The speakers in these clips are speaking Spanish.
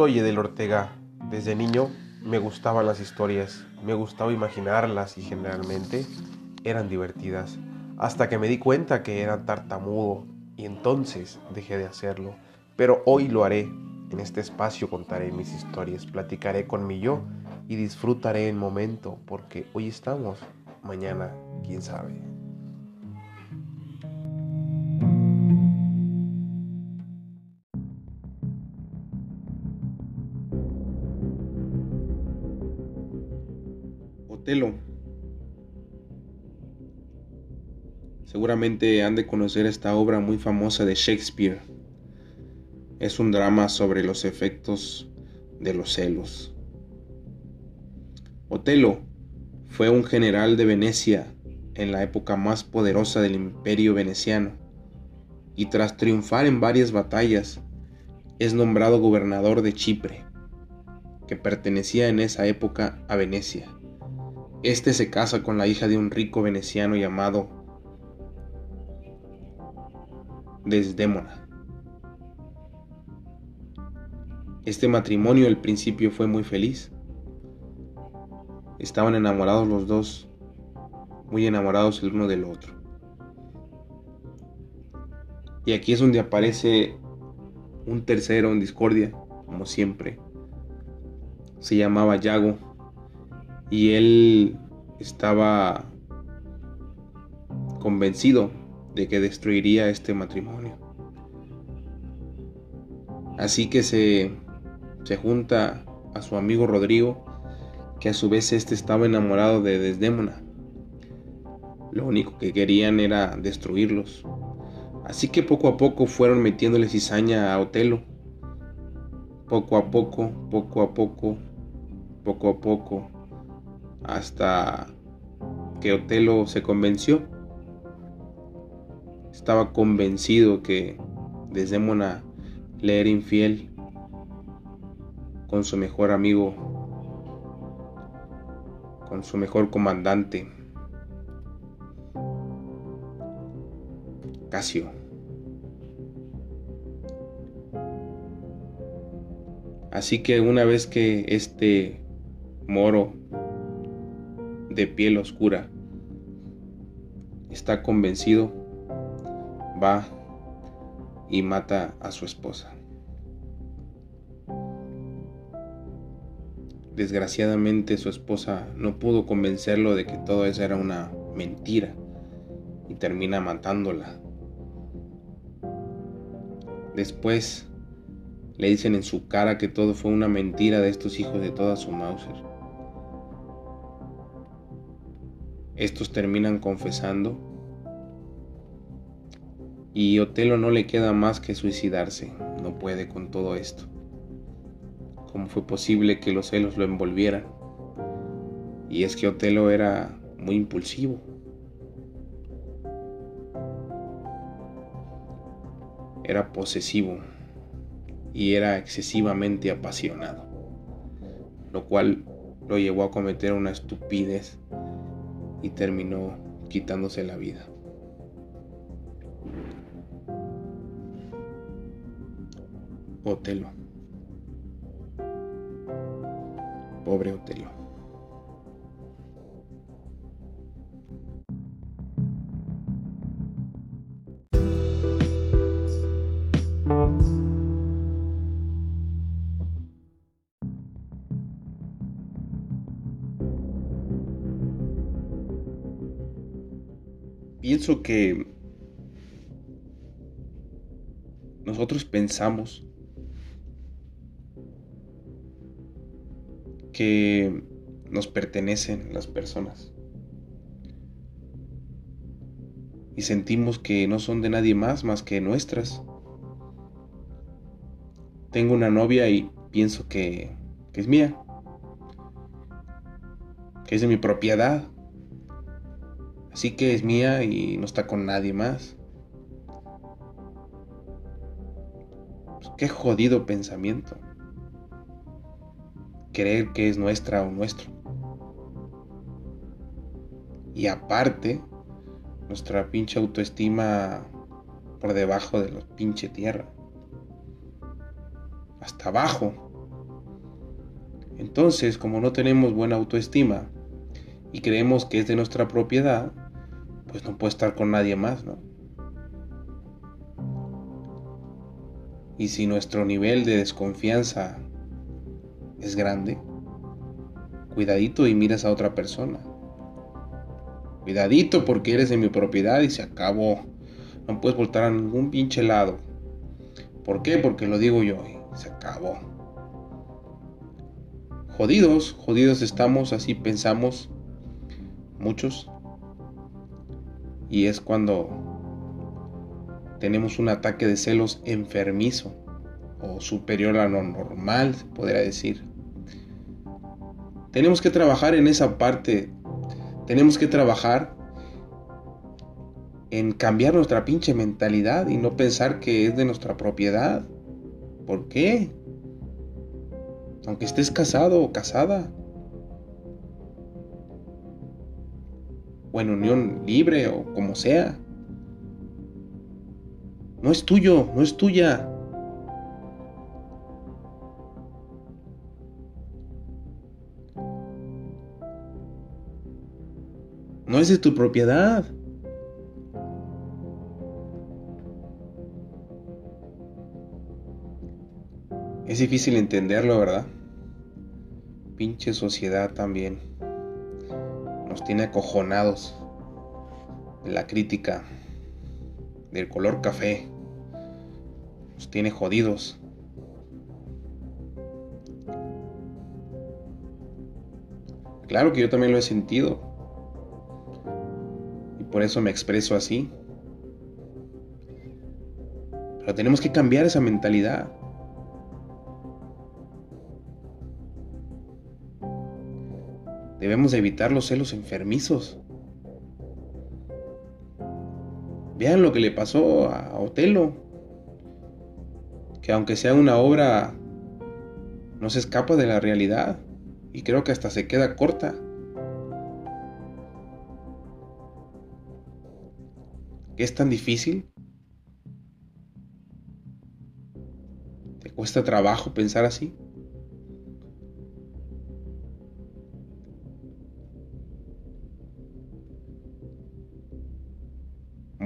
Soy Edel Ortega. Desde niño me gustaban las historias, me gustaba imaginarlas y generalmente eran divertidas, hasta que me di cuenta que era tartamudo y entonces dejé de hacerlo. Pero hoy lo haré. En este espacio contaré mis historias, platicaré con mi yo y disfrutaré el momento porque hoy estamos, mañana quién sabe. Otelo. Seguramente han de conocer esta obra muy famosa de Shakespeare. Es un drama sobre los efectos de los celos. Otelo fue un general de Venecia en la época más poderosa del imperio veneciano y tras triunfar en varias batallas es nombrado gobernador de Chipre, que pertenecía en esa época a Venecia. Este se casa con la hija de un rico veneciano llamado Desdémona. Este matrimonio al principio fue muy feliz. Estaban enamorados los dos, muy enamorados el uno del otro. Y aquí es donde aparece un tercero en discordia, como siempre. Se llamaba Yago y él estaba convencido de que destruiría este matrimonio. Así que se, se junta a su amigo Rodrigo, que a su vez este estaba enamorado de Desdémona. Lo único que querían era destruirlos. Así que poco a poco fueron metiéndole cizaña a Otelo. Poco a poco, poco a poco, poco a poco, hasta que Otelo se convenció. Estaba convencido que Desdémona le era infiel con su mejor amigo, con su mejor comandante, Casio. Así que una vez que este moro de piel oscura. Está convencido, va y mata a su esposa. Desgraciadamente su esposa no pudo convencerlo de que todo eso era una mentira y termina matándola. Después le dicen en su cara que todo fue una mentira de estos hijos de toda su Mauser. Estos terminan confesando y Otelo no le queda más que suicidarse, no puede con todo esto. ¿Cómo fue posible que los celos lo envolvieran? Y es que Otelo era muy impulsivo. Era posesivo y era excesivamente apasionado, lo cual lo llevó a cometer una estupidez y terminó quitándose la vida. Otelo. Pobre Otelo. Pienso que nosotros pensamos que nos pertenecen las personas y sentimos que no son de nadie más más que nuestras. Tengo una novia y pienso que, que es mía, que es de mi propiedad, Así que es mía y no está con nadie más. Pues, qué jodido pensamiento. Creer que es nuestra o nuestro. Y aparte, nuestra pinche autoestima por debajo de la pinche tierra. Hasta abajo. Entonces, como no tenemos buena autoestima y creemos que es de nuestra propiedad, pues no puede estar con nadie más, ¿no? Y si nuestro nivel de desconfianza es grande, cuidadito y miras a otra persona. Cuidadito porque eres de mi propiedad y se acabó. No puedes voltar a ningún pinche lado. ¿Por qué? Porque lo digo yo y se acabó. Jodidos, jodidos estamos, así pensamos muchos. Y es cuando tenemos un ataque de celos enfermizo o superior a lo normal, se podría decir. Tenemos que trabajar en esa parte. Tenemos que trabajar en cambiar nuestra pinche mentalidad y no pensar que es de nuestra propiedad. ¿Por qué? Aunque estés casado o casada. O en unión libre o como sea. No es tuyo, no es tuya. No es de tu propiedad. Es difícil entenderlo, ¿verdad? Pinche sociedad también. Nos tiene acojonados de la crítica del color café. Nos tiene jodidos. Claro que yo también lo he sentido por eso me expreso así. Pero tenemos que cambiar esa mentalidad. Debemos evitar los celos enfermizos. Vean lo que le pasó a Otelo. Que aunque sea una obra, no se escapa de la realidad. Y creo que hasta se queda corta. ¿Es tan difícil? ¿Te cuesta trabajo pensar así?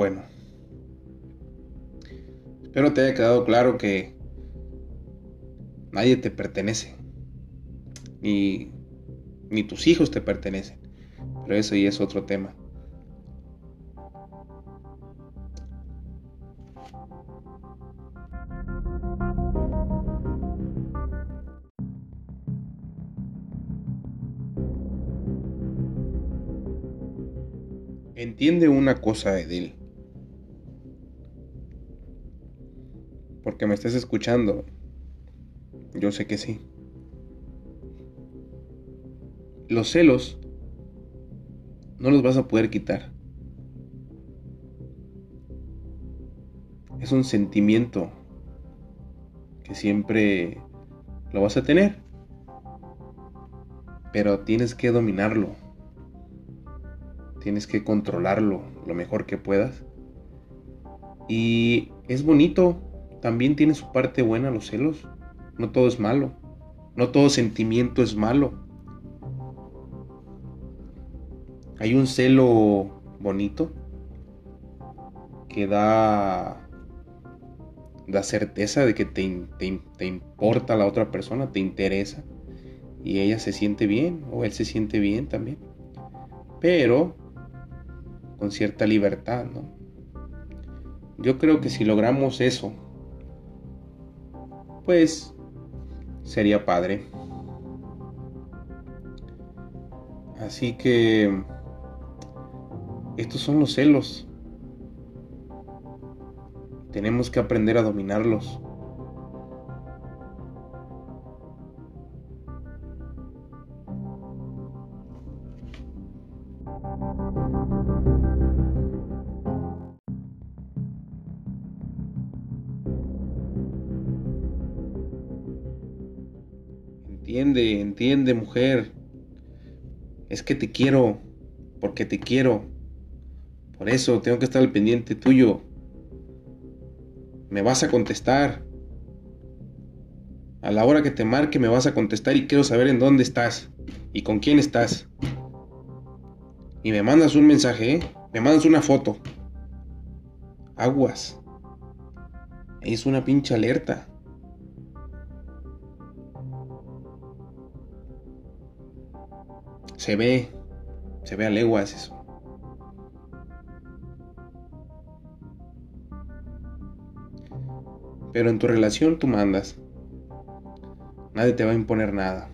Bueno, espero te haya quedado claro que nadie te pertenece, ni, ni tus hijos te pertenecen, pero eso ya es otro tema. Entiende una cosa, Edil. Porque me estás escuchando. Yo sé que sí. Los celos no los vas a poder quitar. Es un sentimiento que siempre lo vas a tener. Pero tienes que dominarlo. Tienes que controlarlo lo mejor que puedas. Y es bonito, también tiene su parte buena los celos. No todo es malo. No todo sentimiento es malo. Hay un celo bonito que da, da certeza de que te, te, te importa la otra persona, te interesa. Y ella se siente bien o él se siente bien también. Pero con cierta libertad, ¿no? Yo creo que si logramos eso, pues sería padre. Así que estos son los celos. Tenemos que aprender a dominarlos. Entiende, entiende, mujer. Es que te quiero, porque te quiero. Por eso tengo que estar al pendiente tuyo. Me vas a contestar. A la hora que te marque me vas a contestar y quiero saber en dónde estás y con quién estás. Y me mandas un mensaje, ¿eh? Me mandas una foto. Aguas. Es una pinche alerta. Se ve, se ve a leguas eso. Pero en tu relación tú mandas. Nadie te va a imponer nada.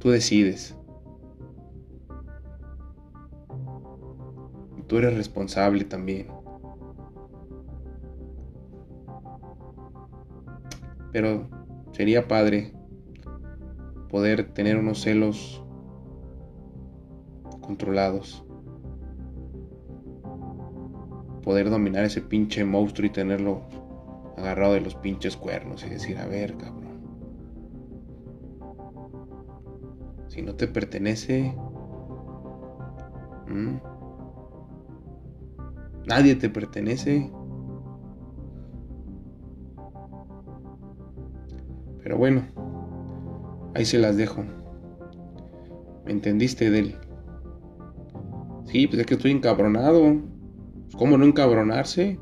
Tú decides. tú eres responsable también. Pero sería padre poder tener unos celos controlados. Poder dominar ese pinche monstruo y tenerlo agarrado de los pinches cuernos y decir, a ver, cabrón. Si no te pertenece... Nadie te pertenece. Pero bueno, ahí se las dejo. ¿Me entendiste de él? Sí, pues es que estoy encabronado. ¿Cómo no encabronarse?